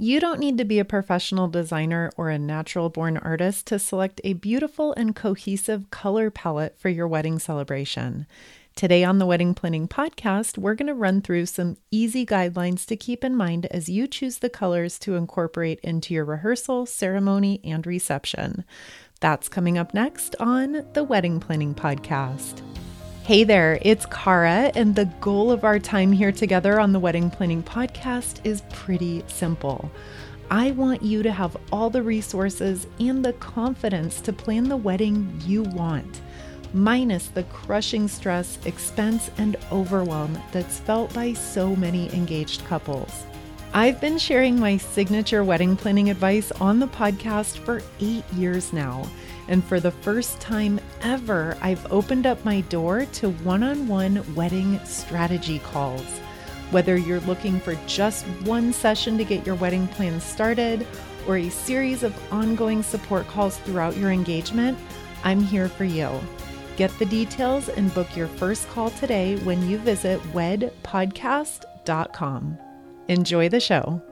You don't need to be a professional designer or a natural born artist to select a beautiful and cohesive color palette for your wedding celebration. Today on the Wedding Planning Podcast, we're going to run through some easy guidelines to keep in mind as you choose the colors to incorporate into your rehearsal, ceremony, and reception. That's coming up next on the Wedding Planning Podcast. Hey there, it's Kara, and the goal of our time here together on the Wedding Planning Podcast is pretty simple. I want you to have all the resources and the confidence to plan the wedding you want, minus the crushing stress, expense, and overwhelm that's felt by so many engaged couples. I've been sharing my signature wedding planning advice on the podcast for eight years now. And for the first time ever, I've opened up my door to one on one wedding strategy calls. Whether you're looking for just one session to get your wedding plans started or a series of ongoing support calls throughout your engagement, I'm here for you. Get the details and book your first call today when you visit wedpodcast.com. Enjoy the show.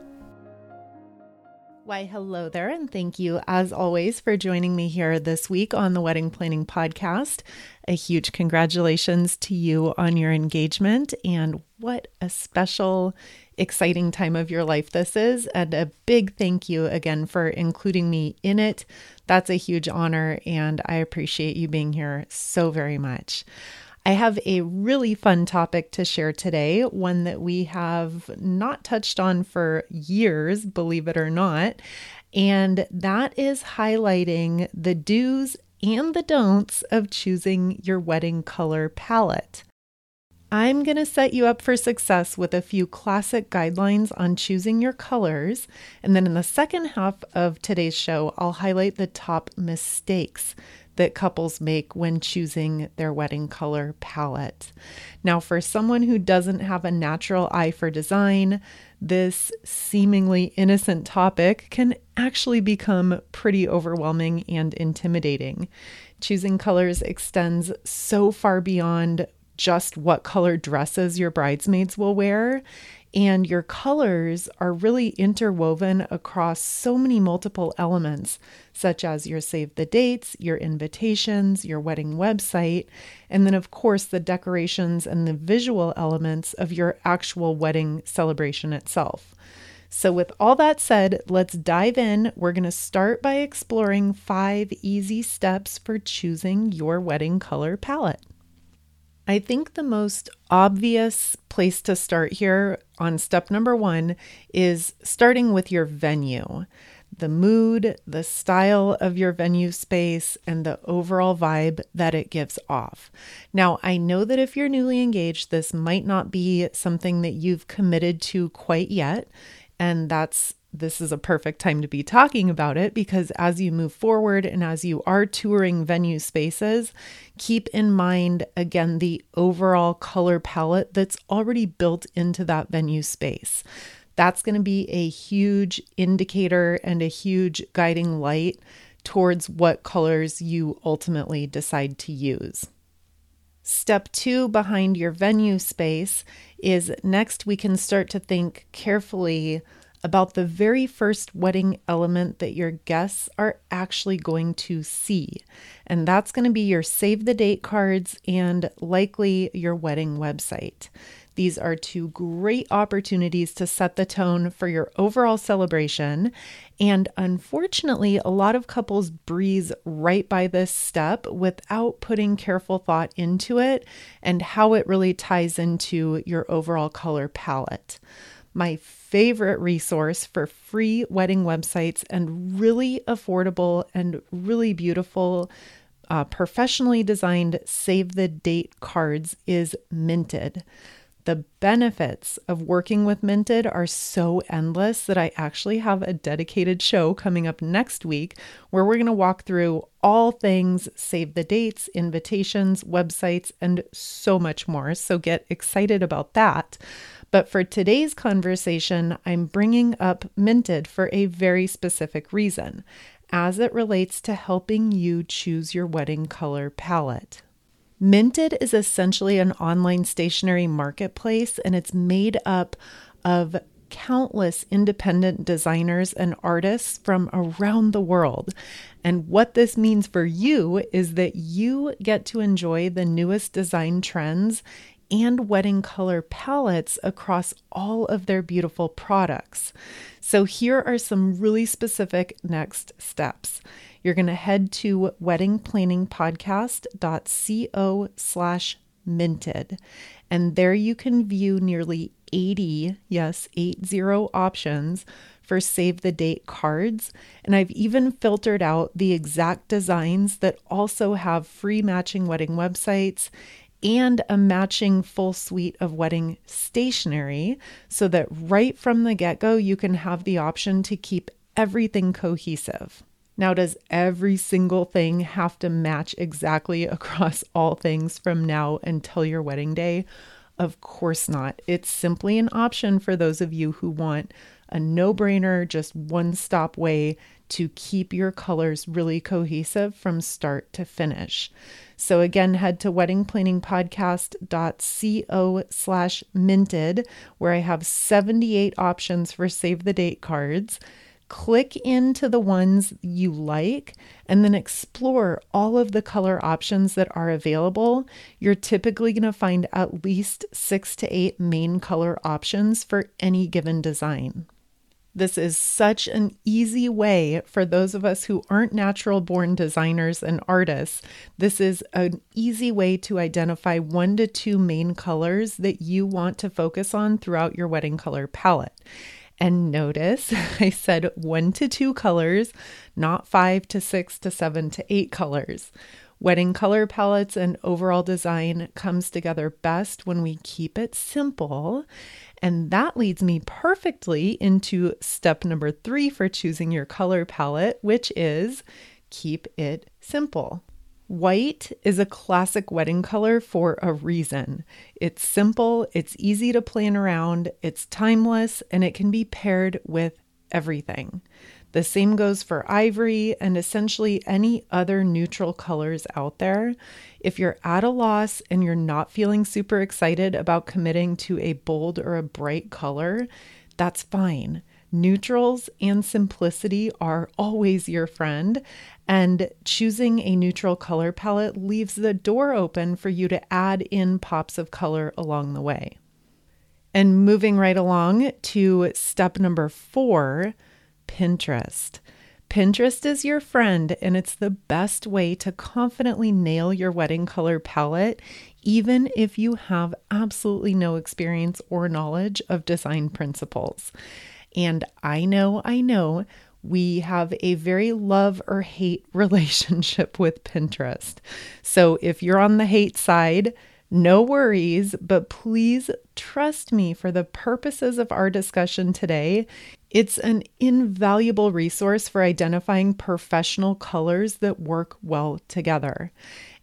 Why, hello there, and thank you as always for joining me here this week on the Wedding Planning Podcast. A huge congratulations to you on your engagement, and what a special, exciting time of your life this is. And a big thank you again for including me in it. That's a huge honor, and I appreciate you being here so very much. I have a really fun topic to share today, one that we have not touched on for years, believe it or not. And that is highlighting the do's and the don'ts of choosing your wedding color palette. I'm going to set you up for success with a few classic guidelines on choosing your colors. And then in the second half of today's show, I'll highlight the top mistakes that couples make when choosing their wedding color palette. Now, for someone who doesn't have a natural eye for design, this seemingly innocent topic can actually become pretty overwhelming and intimidating. Choosing colors extends so far beyond just what color dresses your bridesmaids will wear. And your colors are really interwoven across so many multiple elements, such as your save the dates, your invitations, your wedding website, and then, of course, the decorations and the visual elements of your actual wedding celebration itself. So, with all that said, let's dive in. We're going to start by exploring five easy steps for choosing your wedding color palette. I think the most obvious place to start here on step number one is starting with your venue the mood, the style of your venue space, and the overall vibe that it gives off. Now, I know that if you're newly engaged, this might not be something that you've committed to quite yet. And that's this is a perfect time to be talking about it because as you move forward and as you are touring venue spaces, keep in mind again the overall color palette that's already built into that venue space. That's going to be a huge indicator and a huge guiding light towards what colors you ultimately decide to use. Step two behind your venue space is next we can start to think carefully about the very first wedding element that your guests are actually going to see. And that's going to be your save the date cards and likely your wedding website. These are two great opportunities to set the tone for your overall celebration. And unfortunately, a lot of couples breeze right by this step without putting careful thought into it and how it really ties into your overall color palette my favorite resource for free wedding websites and really affordable and really beautiful, uh, professionally designed save the date cards is Minted. The benefits of working with Minted are so endless that I actually have a dedicated show coming up next week where we're going to walk through all things save the dates, invitations, websites, and so much more. So get excited about that. But for today's conversation, I'm bringing up Minted for a very specific reason, as it relates to helping you choose your wedding color palette. Minted is essentially an online stationery marketplace and it's made up of countless independent designers and artists from around the world. And what this means for you is that you get to enjoy the newest design trends and wedding color palettes across all of their beautiful products. So, here are some really specific next steps. You're going to head to weddingplanningpodcast.co slash minted. And there you can view nearly 80, yes, 80 options for save the date cards. And I've even filtered out the exact designs that also have free matching wedding websites and a matching full suite of wedding stationery so that right from the get go, you can have the option to keep everything cohesive. Now, does every single thing have to match exactly across all things from now until your wedding day? Of course not. It's simply an option for those of you who want a no brainer, just one stop way to keep your colors really cohesive from start to finish. So again, head to weddingplanningpodcast.co slash minted, where I have 78 options for save the date cards click into the ones you like and then explore all of the color options that are available. You're typically going to find at least six to eight main color options for any given design. This is such an easy way for those of us who aren't natural born designers and artists. This is an easy way to identify one to two main colors that you want to focus on throughout your wedding color palette. And notice I said one to two colors, not five to six to seven to eight colors. Wedding color palettes and overall design comes together best when we keep it simple. And that leads me perfectly into step number three for choosing your color palette, which is keep it simple. White is a classic wedding color for a reason. It's simple, it's easy to plan around, it's timeless, and it can be paired with everything. The same goes for ivory and essentially any other neutral colors out there. If you're at a loss and you're not feeling super excited about committing to a bold or a bright color, that's fine. Neutrals and simplicity are always your friend, and choosing a neutral color palette leaves the door open for you to add in pops of color along the way. And moving right along to step number four Pinterest. Pinterest is your friend, and it's the best way to confidently nail your wedding color palette, even if you have absolutely no experience or knowledge of design principles. And I know, I know, we have a very love or hate relationship with Pinterest. So if you're on the hate side, no worries, but please trust me for the purposes of our discussion today. It's an invaluable resource for identifying professional colors that work well together.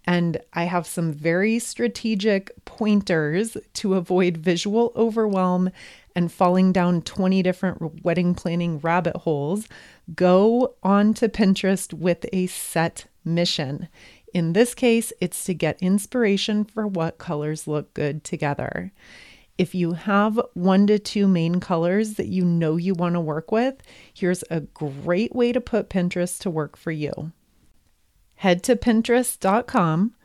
And I have some very strategic pointers to avoid visual overwhelm and falling down 20 different wedding planning rabbit holes, go on to Pinterest with a set mission. In this case, it's to get inspiration for what colors look good together. If you have one to two main colors that you know you want to work with, here's a great way to put Pinterest to work for you. Head to pinterest.com,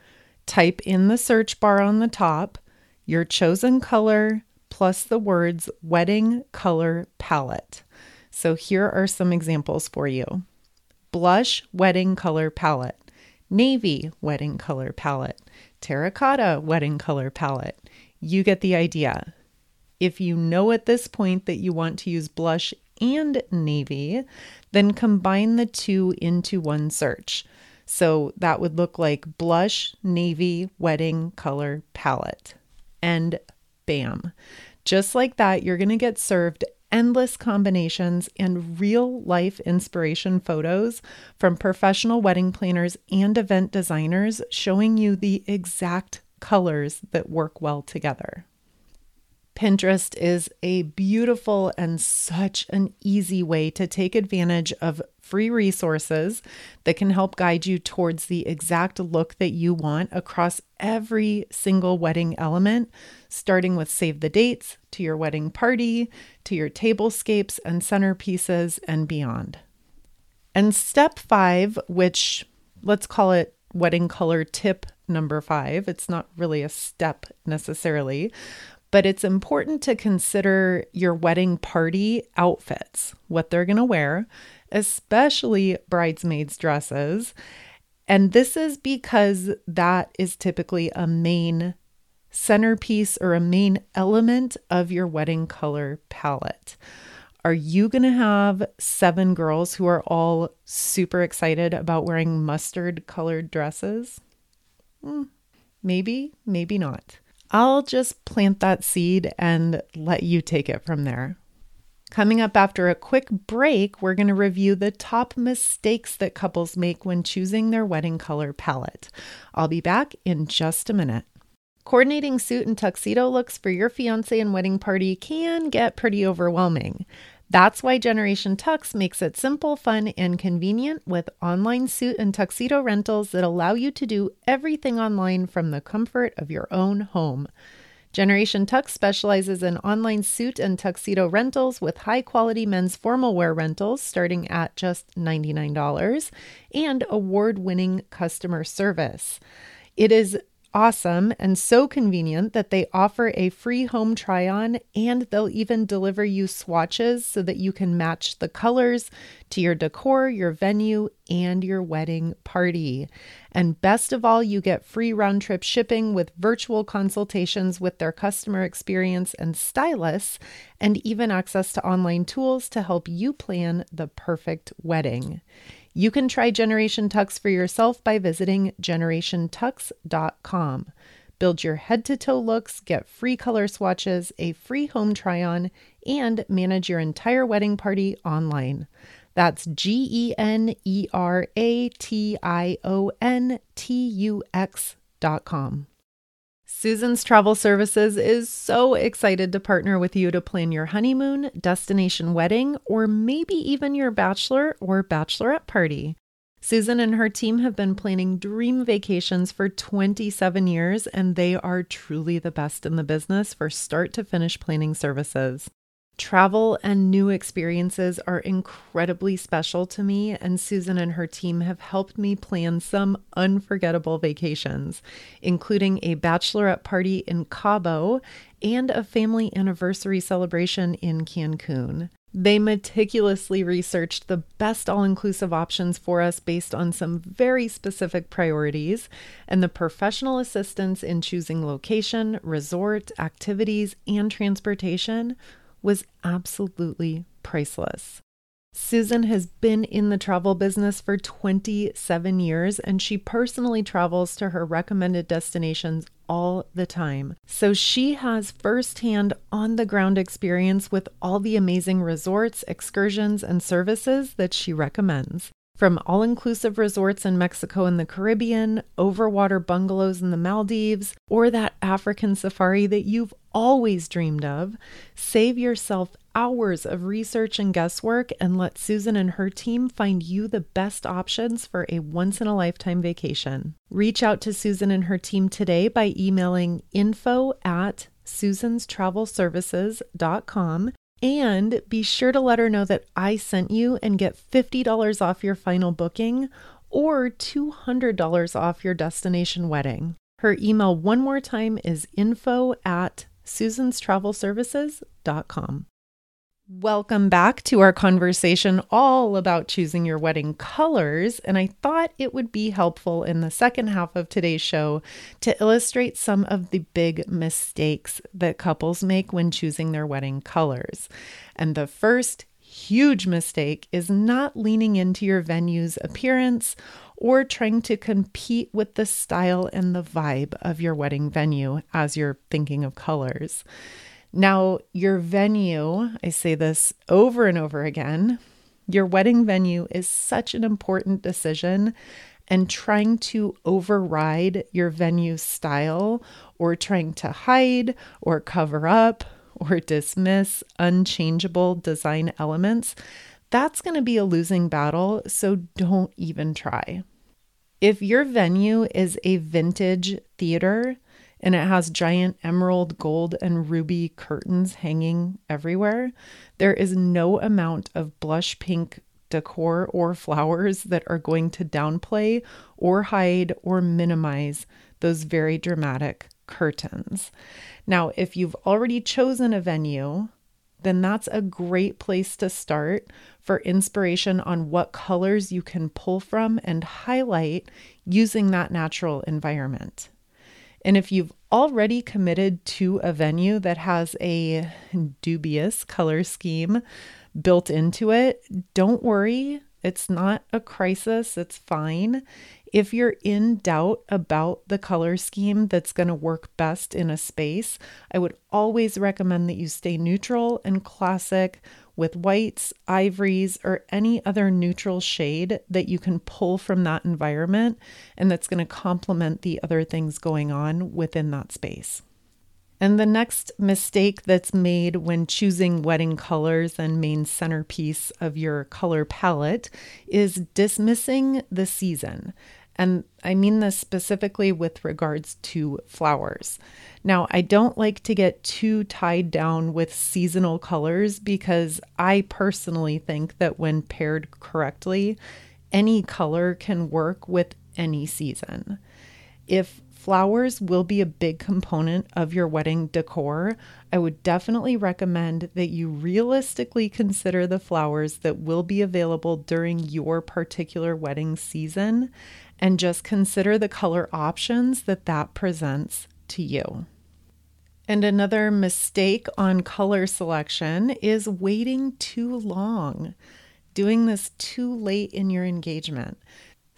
type in the search bar on the top your chosen color, plus the words wedding color palette. So here are some examples for you blush wedding color palette, navy wedding color palette, terracotta wedding color palette. You get the idea. If you know at this point that you want to use blush and navy, then combine the two into one search. So that would look like blush navy wedding color palette. And bam. Just like that, you're going to get served endless combinations and real life inspiration photos from professional wedding planners and event designers showing you the exact colors that work well together. Pinterest is a beautiful and such an easy way to take advantage of free resources that can help guide you towards the exact look that you want across every single wedding element, starting with save the dates to your wedding party to your tablescapes and centerpieces and beyond. And step five, which let's call it wedding color tip number five, it's not really a step necessarily, but it's important to consider your wedding party outfits, what they're going to wear, especially bridesmaids' dresses. And this is because that is typically a main centerpiece or a main element of your wedding color palette. Are you going to have seven girls who are all super excited about wearing mustard colored dresses? Hmm, maybe, maybe not. I'll just plant that seed and let you take it from there. Coming up after a quick break, we're going to review the top mistakes that couples make when choosing their wedding color palette. I'll be back in just a minute. Coordinating suit and tuxedo looks for your fiance and wedding party can get pretty overwhelming. That's why Generation Tux makes it simple, fun, and convenient with online suit and tuxedo rentals that allow you to do everything online from the comfort of your own home. Generation Tux specializes in online suit and tuxedo rentals with high quality men's formal wear rentals starting at just $99 and award winning customer service. It is awesome and so convenient that they offer a free home try on and they'll even deliver you swatches so that you can match the colors to your decor, your venue, and your wedding party. And best of all, you get free round trip shipping with virtual consultations with their customer experience and stylists, and even access to online tools to help you plan the perfect wedding. You can try Generation Tux for yourself by visiting generationtux.com. Build your head to toe looks, get free color swatches, a free home try on, and manage your entire wedding party online. That's G E N E R A T I O N T U X dot com. Susan's Travel Services is so excited to partner with you to plan your honeymoon, destination wedding, or maybe even your bachelor or bachelorette party. Susan and her team have been planning dream vacations for 27 years, and they are truly the best in the business for start to finish planning services. Travel and new experiences are incredibly special to me, and Susan and her team have helped me plan some unforgettable vacations, including a bachelorette party in Cabo and a family anniversary celebration in Cancun. They meticulously researched the best all inclusive options for us based on some very specific priorities, and the professional assistance in choosing location, resort, activities, and transportation was absolutely priceless. Susan has been in the travel business for 27 years and she personally travels to her recommended destinations all the time. So she has firsthand on the ground experience with all the amazing resorts, excursions, and services that she recommends. From all inclusive resorts in Mexico and the Caribbean, overwater bungalows in the Maldives, or that African safari that you've always dreamed of, save yourself hours of research and guesswork and let Susan and her team find you the best options for a once in a lifetime vacation. Reach out to Susan and her team today by emailing info at susanstravelservices.com and be sure to let her know that I sent you and get $50 off your final booking or $200 off your destination wedding. Her email, one more time, is info at susanstravelservices.com. Welcome back to our conversation all about choosing your wedding colors. And I thought it would be helpful in the second half of today's show to illustrate some of the big mistakes that couples make when choosing their wedding colors. And the first huge mistake is not leaning into your venue's appearance or trying to compete with the style and the vibe of your wedding venue as you're thinking of colors. Now, your venue, I say this over and over again, your wedding venue is such an important decision, and trying to override your venue style or trying to hide or cover up or dismiss unchangeable design elements, that's going to be a losing battle, so don't even try. If your venue is a vintage theater and it has giant emerald, gold, and ruby curtains hanging everywhere, there is no amount of blush pink decor or flowers that are going to downplay or hide or minimize those very dramatic curtains. Now, if you've already chosen a venue, then that's a great place to start for inspiration on what colors you can pull from and highlight using that natural environment. And if you've already committed to a venue that has a dubious color scheme built into it, don't worry. It's not a crisis, it's fine. If you're in doubt about the color scheme that's going to work best in a space, I would always recommend that you stay neutral and classic with whites, ivories, or any other neutral shade that you can pull from that environment and that's going to complement the other things going on within that space. And the next mistake that's made when choosing wedding colors and main centerpiece of your color palette is dismissing the season. And I mean this specifically with regards to flowers. Now, I don't like to get too tied down with seasonal colors because I personally think that when paired correctly, any color can work with any season. If flowers will be a big component of your wedding decor, I would definitely recommend that you realistically consider the flowers that will be available during your particular wedding season and just consider the color options that that presents to you. And another mistake on color selection is waiting too long, doing this too late in your engagement.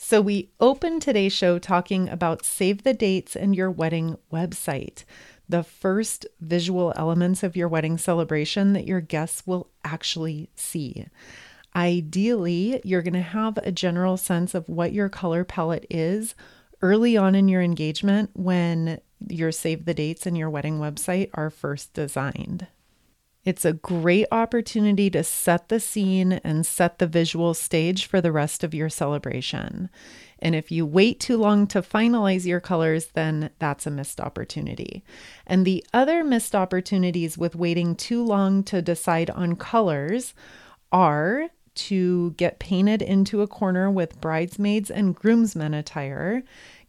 So, we open today's show talking about save the dates and your wedding website, the first visual elements of your wedding celebration that your guests will actually see. Ideally, you're going to have a general sense of what your color palette is early on in your engagement when your save the dates and your wedding website are first designed. It's a great opportunity to set the scene and set the visual stage for the rest of your celebration. And if you wait too long to finalize your colors, then that's a missed opportunity. And the other missed opportunities with waiting too long to decide on colors are to get painted into a corner with bridesmaids and groomsmen attire,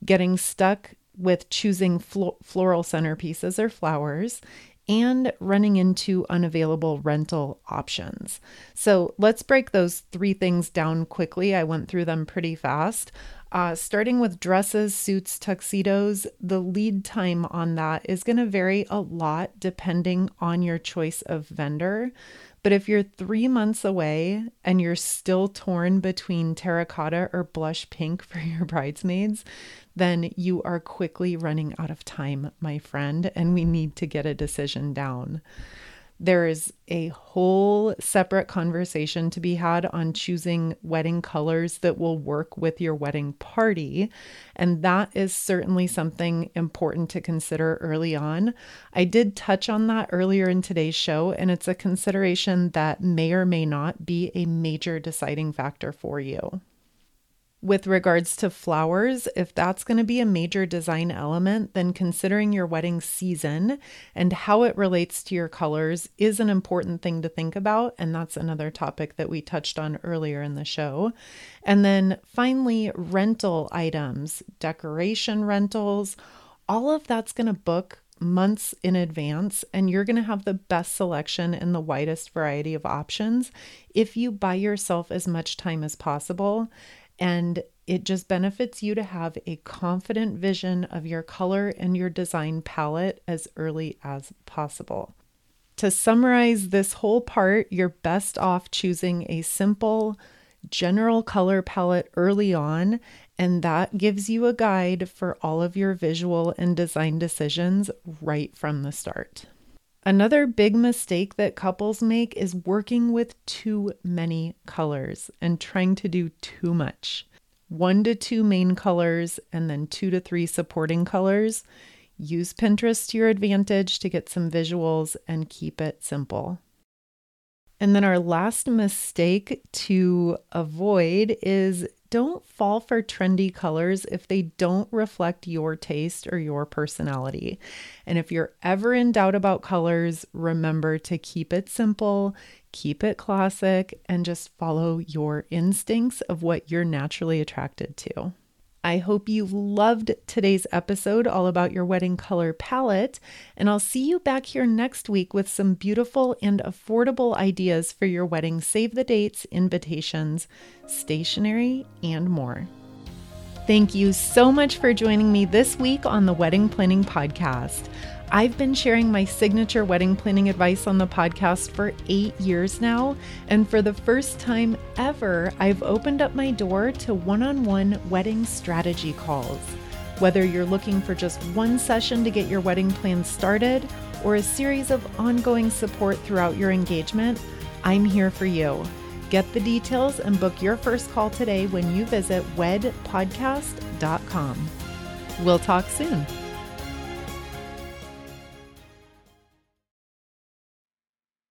getting stuck with choosing flo- floral centerpieces or flowers, and running into unavailable rental options. So let's break those three things down quickly. I went through them pretty fast. Uh, starting with dresses, suits, tuxedos, the lead time on that is going to vary a lot depending on your choice of vendor. But if you're three months away and you're still torn between terracotta or blush pink for your bridesmaids, then you are quickly running out of time, my friend, and we need to get a decision down. There is a whole separate conversation to be had on choosing wedding colors that will work with your wedding party. And that is certainly something important to consider early on. I did touch on that earlier in today's show, and it's a consideration that may or may not be a major deciding factor for you with regards to flowers, if that's going to be a major design element, then considering your wedding season and how it relates to your colors is an important thing to think about. And that's another topic that we touched on earlier in the show. And then finally, rental items, decoration rentals, all of that's going to book months in advance, and you're going to have the best selection and the widest variety of options if you buy yourself as much time as possible and it just benefits you to have a confident vision of your color and your design palette as early as possible. To summarize this whole part, you're best off choosing a simple, general color palette early on, and that gives you a guide for all of your visual and design decisions right from the start. Another big mistake that couples make is working with too many colors and trying to do too much. One to two main colors and then two to three supporting colors Use Pinterest to your advantage to get some visuals and keep it simple. And then our last mistake to avoid is don't fall for trendy colors if they don't reflect your taste or your personality. And if you're ever in doubt about colors, remember to keep it simple, keep it classic, and just follow your instincts of what you're naturally attracted to. I hope you loved today's episode all about your wedding color palette, and I'll see you back here next week with some beautiful and affordable ideas for your wedding save the dates, invitations, stationery, and more. Thank you so much for joining me this week on the Wedding Planning Podcast. I've been sharing my signature wedding planning advice on the podcast for eight years now. And for the first time ever, I've opened up my door to one on one wedding strategy calls. Whether you're looking for just one session to get your wedding plan started or a series of ongoing support throughout your engagement, I'm here for you. Get the details and book your first call today when you visit wedpodcast.com. We'll talk soon.